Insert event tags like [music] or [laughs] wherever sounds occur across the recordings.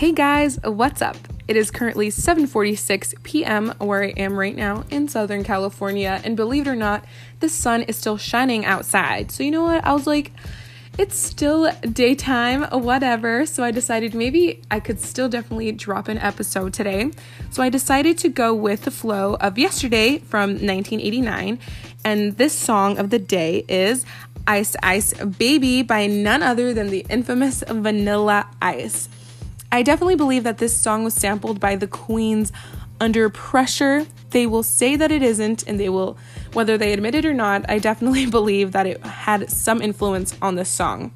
Hey guys, what's up? It is currently 7:46 p.m. where I am right now in Southern California, and believe it or not, the sun is still shining outside. So you know what? I was like, it's still daytime, whatever. So I decided maybe I could still definitely drop an episode today. So I decided to go with the flow of yesterday from 1989, and this song of the day is Ice Ice Baby by none other than the infamous Vanilla Ice. I definitely believe that this song was sampled by the Queens under pressure. They will say that it isn't, and they will, whether they admit it or not, I definitely [laughs] believe that it had some influence on this song.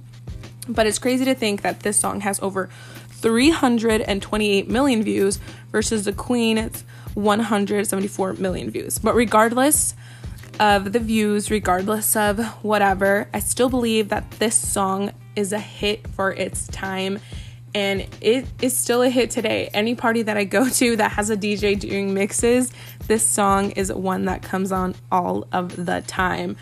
But it's crazy to think that this song has over 328 million views versus the Queen's 174 million views. But regardless of the views, regardless of whatever, I still believe that this song is a hit for its time and it is still a hit today. Any party that I go [laughs] to that has a DJ doing mixes, this song is one that comes on all of the time.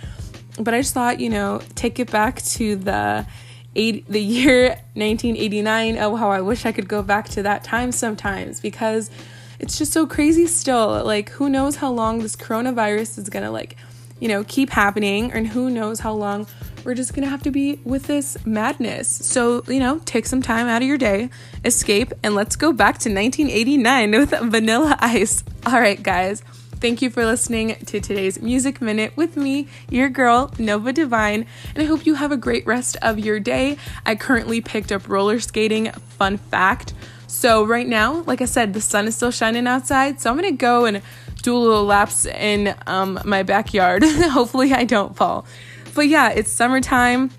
But I just thought, you know, take it back to the eight, the year [laughs] 1989. Oh, how I wish I could go back to that time sometimes because it's just so crazy still. Like, who knows how long this coronavirus is gonna like, you know, keep happening, and who knows how long we're just gonna have to be with this madness. So, you know, take some time out of your day, escape, and let's go back to 1989 [laughs] with Vanilla Ice. All right, guys. Thank you for listening to today's Music Minute with me, your girl, Nova Divine, and I hope you have a great rest of your day. I currently picked up roller skating, fun fact. So, right now, like I said, the sun is still shining outside, so I'm gonna go and do a little laps in um, my backyard. [laughs] Hopefully, I don't fall. But yeah, it's summertime,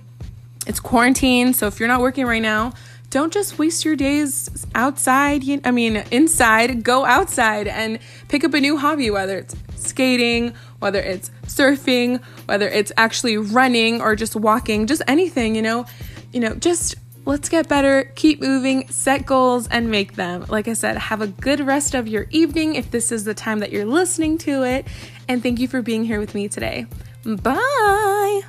it's quarantine. So if you're not working right now, don't just waste your days outside. I mean, inside, go outside and pick up a new hobby, whether it's skating, whether it's surfing, whether it's actually running or just walking, just anything, you know, you know, just let's get better, keep moving, set goals and make them. Like I said, have a good rest of your evening if this is the time that you're listening to it. And thank you for being here with me today. Bye.